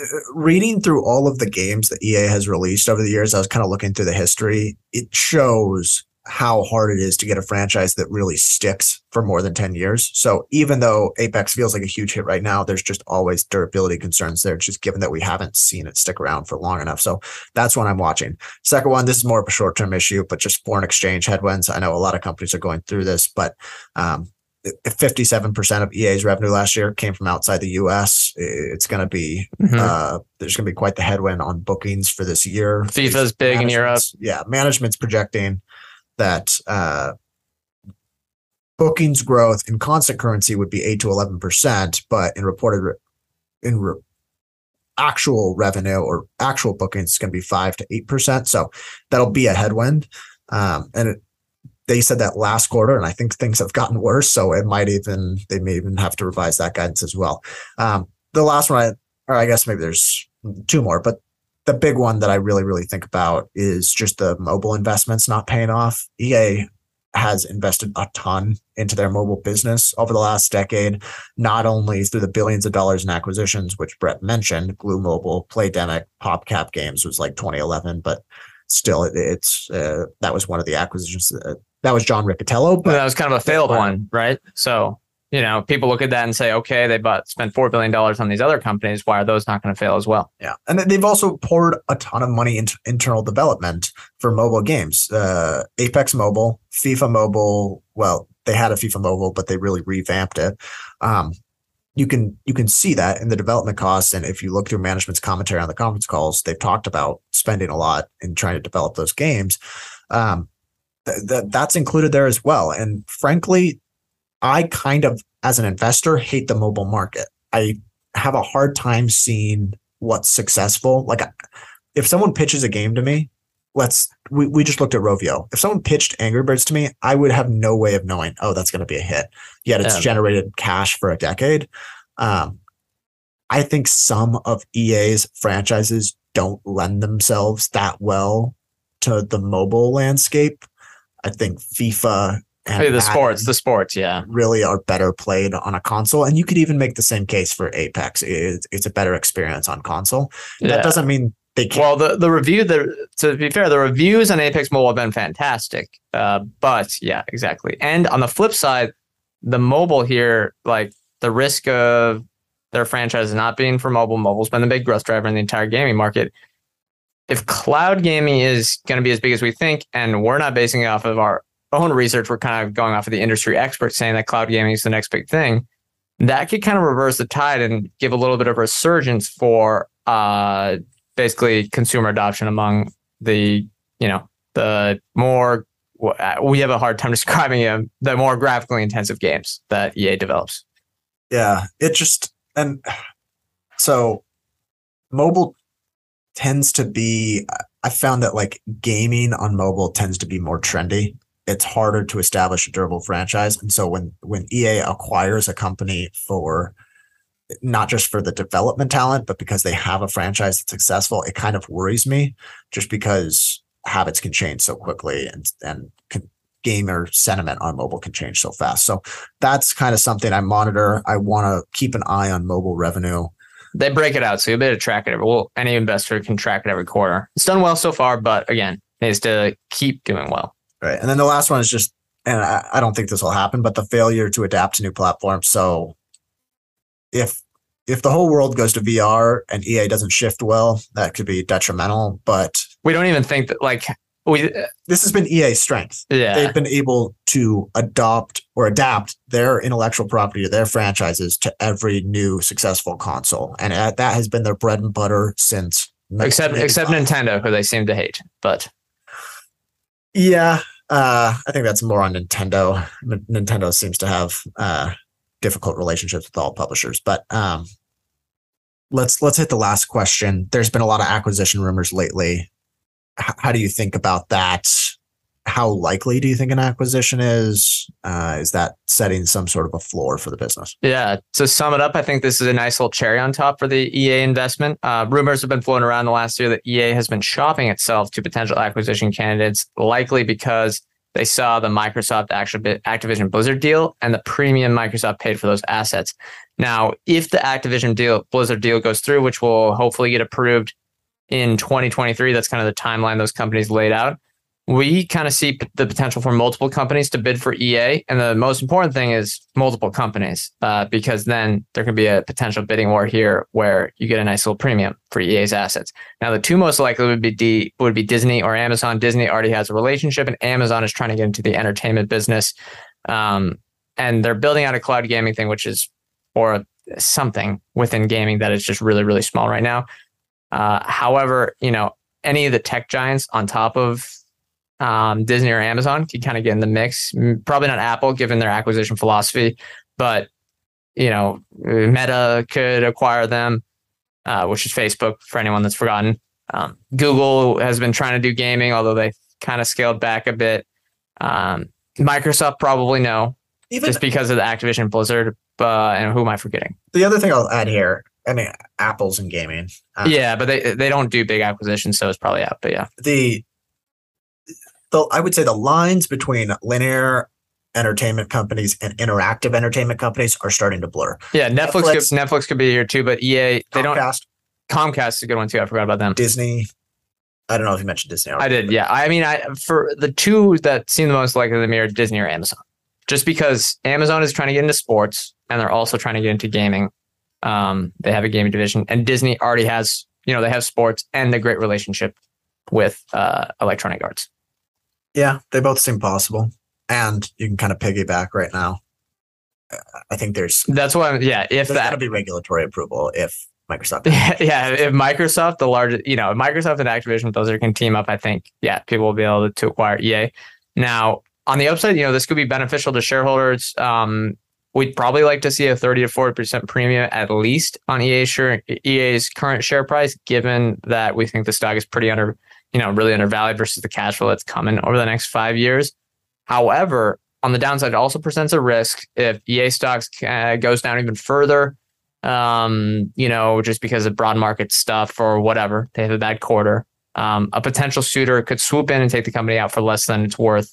uh, reading through all of the games that EA has released over the years, I was kind of looking through the history. It shows how hard it is to get a franchise that really sticks for more than 10 years. So even though Apex feels like a huge hit right now, there's just always durability concerns there, just given that we haven't seen it stick around for long enough. So that's what I'm watching. Second one, this is more of a short term issue, but just foreign exchange headwinds. I know a lot of companies are going through this, but um, 57% of EA's revenue last year came from outside the US. It's going to be, mm-hmm. uh, there's going to be quite the headwind on bookings for this year. FIFA's big in Europe. Yeah. Management's projecting that uh, bookings growth in constant currency would be 8 to 11%, but in reported re- in re- actual revenue or actual bookings is going to be 5 to 8%. So that'll be a headwind. Um, and it, they said that last quarter, and I think things have gotten worse. So it might even, they may even have to revise that guidance as well. Um, the last one, I, or I guess maybe there's two more, but the big one that I really, really think about is just the mobile investments not paying off. EA has invested a ton into their mobile business over the last decade, not only through the billions of dollars in acquisitions, which Brett mentioned, Glu Mobile, Playdemic, PopCap Games was like 2011, but still, it's uh, that was one of the acquisitions. That, that was John Riccitiello. But that was kind of a failed one, right? So you know, people look at that and say, okay, they bought spent four billion dollars on these other companies. Why are those not going to fail as well? Yeah, and they've also poured a ton of money into internal development for mobile games. Uh, Apex Mobile, FIFA Mobile. Well, they had a FIFA Mobile, but they really revamped it. Um, you can you can see that in the development costs, and if you look through management's commentary on the conference calls, they've talked about spending a lot in trying to develop those games. Um, th- th- that's included there as well. And frankly, I kind of, as an investor, hate the mobile market. I have a hard time seeing what's successful. Like, if someone pitches a game to me, let's we, we just looked at Rovio. If someone pitched Angry Birds to me, I would have no way of knowing, oh, that's going to be a hit. Yet it's yeah. generated cash for a decade. Um, I think some of EA's franchises don't lend themselves that well to the mobile landscape. I think FIFA hey, the sports, the sports, yeah, really are better played on a console. And you could even make the same case for Apex. It's, it's a better experience on console. Yeah. That doesn't mean they can't. Well, the the review, the to be fair, the reviews on Apex Mobile have been fantastic. Uh, but yeah, exactly. And on the flip side, the mobile here, like the risk of their franchise not being for mobile, mobile's been the big growth driver in the entire gaming market. If cloud gaming is going to be as big as we think, and we're not basing it off of our own research, we're kind of going off of the industry experts saying that cloud gaming is the next big thing. That could kind of reverse the tide and give a little bit of resurgence for uh, basically consumer adoption among the, you know, the more we have a hard time describing them, the more graphically intensive games that EA develops. Yeah, it just and so mobile tends to be I found that like gaming on mobile tends to be more trendy it's harder to establish a durable franchise. And so when when EA acquires a company for not just for the development talent, but because they have a franchise that's successful, it kind of worries me just because habits can change so quickly and and can, gamer sentiment on mobile can change so fast. So that's kind of something I monitor. I want to keep an eye on mobile revenue. They break it out, so you'll be able to track it. Well, any investor can track it every quarter. It's done well so far, but again, needs to keep doing well. Right. And then the last one is just, and I, I don't think this will happen, but the failure to adapt to new platforms. So if if the whole world goes to VR and EA doesn't shift well, that could be detrimental. But we don't even think that like we this has been EA's strength. Yeah. They've been able to adopt or adapt their intellectual property to their franchises to every new successful console. And uh, that has been their bread and butter since except except Nintendo, who they seem to hate. But yeah, uh, I think that's more on Nintendo. N- Nintendo seems to have uh, difficult relationships with all publishers, but um, let's let's hit the last question. There's been a lot of acquisition rumors lately. H- how do you think about that? How likely do you think an acquisition is? Uh, is that setting some sort of a floor for the business? Yeah. To sum it up, I think this is a nice little cherry on top for the EA investment. Uh, rumors have been floating around the last year that EA has been shopping itself to potential acquisition candidates, likely because they saw the Microsoft Activision Blizzard deal and the premium Microsoft paid for those assets. Now, if the Activision deal, Blizzard deal goes through, which will hopefully get approved in 2023, that's kind of the timeline those companies laid out we kind of see the potential for multiple companies to bid for EA. And the most important thing is multiple companies, uh, because then there can be a potential bidding war here where you get a nice little premium for EA's assets. Now, the two most likely would be D, would be Disney or Amazon. Disney already has a relationship, and Amazon is trying to get into the entertainment business. Um, and they're building out a cloud gaming thing, which is or something within gaming that is just really, really small right now. Uh, however, you know, any of the tech giants on top of um, Disney or Amazon could kind of get in the mix. Probably not Apple, given their acquisition philosophy, but you know, Meta could acquire them, uh, which is Facebook for anyone that's forgotten. Um, Google has been trying to do gaming, although they kind of scaled back a bit. Um, Microsoft probably no, Even just because of the Activision Blizzard. Uh, and who am I forgetting? The other thing I'll add here, I mean, Apple's in gaming. Uh, yeah, but they they don't do big acquisitions, so it's probably out. But yeah, the the I would say the lines between linear entertainment companies and interactive entertainment companies are starting to blur. Yeah, Netflix Netflix could, Netflix could be here too, but EA they Comcast, don't. Comcast is a good one too. I forgot about them. Disney. I don't know if you mentioned Disney. Already, I did. Yeah, I mean, I for the two that seem the most likely to me are Disney or Amazon, just because Amazon is trying to get into sports and they're also trying to get into gaming. Um, they have a gaming division, and Disney already has, you know, they have sports and a great relationship with uh, Electronic Arts. Yeah, they both seem possible, and you can kind of piggyback right now. I think there's that's why yeah if that to be regulatory approval if Microsoft yeah if Microsoft the largest you know Microsoft and Activision those are can team up I think yeah people will be able to, acquire EA now on the upside you know this could be beneficial to shareholders. Um, we'd probably like to see a 30 to 40 percent premium at least on EA's share, EA's current share price given that we think the stock is pretty under you know, really undervalued versus the cash flow that's coming over the next five years. However, on the downside, it also presents a risk if EA stocks uh, goes down even further. Um, you know, just because of broad market stuff or whatever, they have a bad quarter. Um, a potential suitor could swoop in and take the company out for less than it's worth.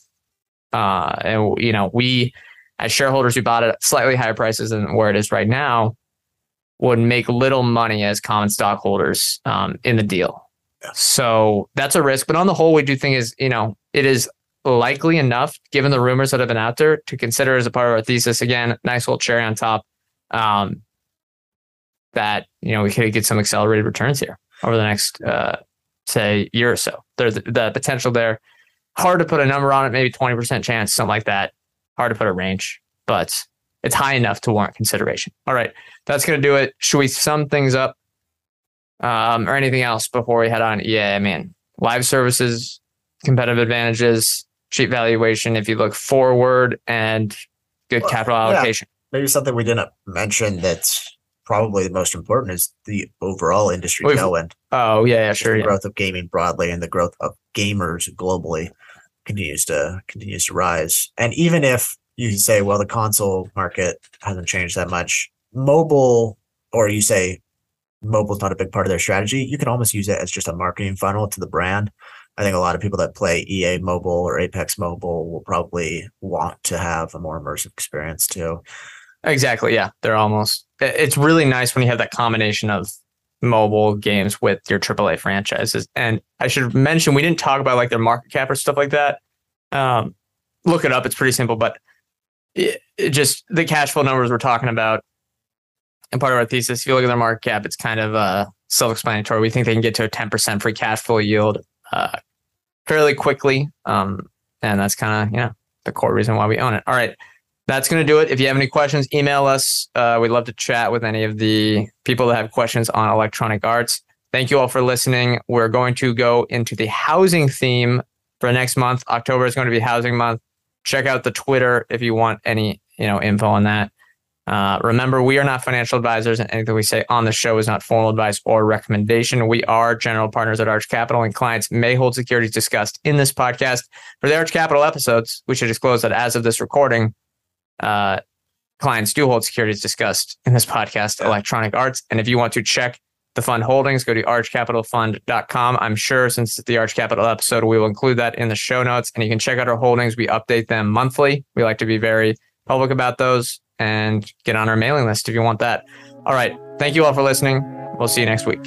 Uh, and you know, we as shareholders who bought it at slightly higher prices than where it is right now would make little money as common stockholders um, in the deal. So that's a risk. But on the whole, we do think is, you know, it is likely enough, given the rumors that have been out there, to consider as a part of our thesis. Again, nice little cherry on top. Um, that you know we could get some accelerated returns here over the next uh, say year or so. There's the potential there. Hard to put a number on it, maybe 20% chance, something like that. Hard to put a range, but it's high enough to warrant consideration. All right, that's going to do it. Should we sum things up? Um, or anything else before we head on? Yeah, I mean, live services, competitive advantages, cheap valuation. If you look forward and good well, capital allocation. Yeah. Maybe something we didn't mention that's probably the most important is the overall industry tailwind. Oh yeah, yeah, sure. The yeah. growth of gaming broadly and the growth of gamers globally continues to continues to rise. And even if you say, well, the console market hasn't changed that much, mobile, or you say mobile's not a big part of their strategy, you can almost use it as just a marketing funnel to the brand. I think a lot of people that play EA Mobile or Apex Mobile will probably want to have a more immersive experience too. Exactly. Yeah. They're almost, it's really nice when you have that combination of mobile games with your AAA franchises. And I should mention, we didn't talk about like their market cap or stuff like that. Um, look it up. It's pretty simple, but it, it just the cash flow numbers we're talking about and part of our thesis, if you look at their market cap, it's kind of uh, self-explanatory. We think they can get to a 10% free cash flow yield uh, fairly quickly. Um, and that's kind of, you know, the core reason why we own it. All right. That's going to do it. If you have any questions, email us. Uh, we'd love to chat with any of the people that have questions on electronic arts. Thank you all for listening. We're going to go into the housing theme for next month. October is going to be housing month. Check out the Twitter if you want any, you know, info on that. Uh, remember, we are not financial advisors, and anything we say on the show is not formal advice or recommendation. We are general partners at Arch Capital, and clients may hold securities discussed in this podcast. For the Arch Capital episodes, we should disclose that as of this recording, uh, clients do hold securities discussed in this podcast, Electronic Arts. And if you want to check the fund holdings, go to archcapitalfund.com. I'm sure since the Arch Capital episode, we will include that in the show notes, and you can check out our holdings. We update them monthly. We like to be very public about those and get on our mailing list if you want that. All right. Thank you all for listening. We'll see you next week.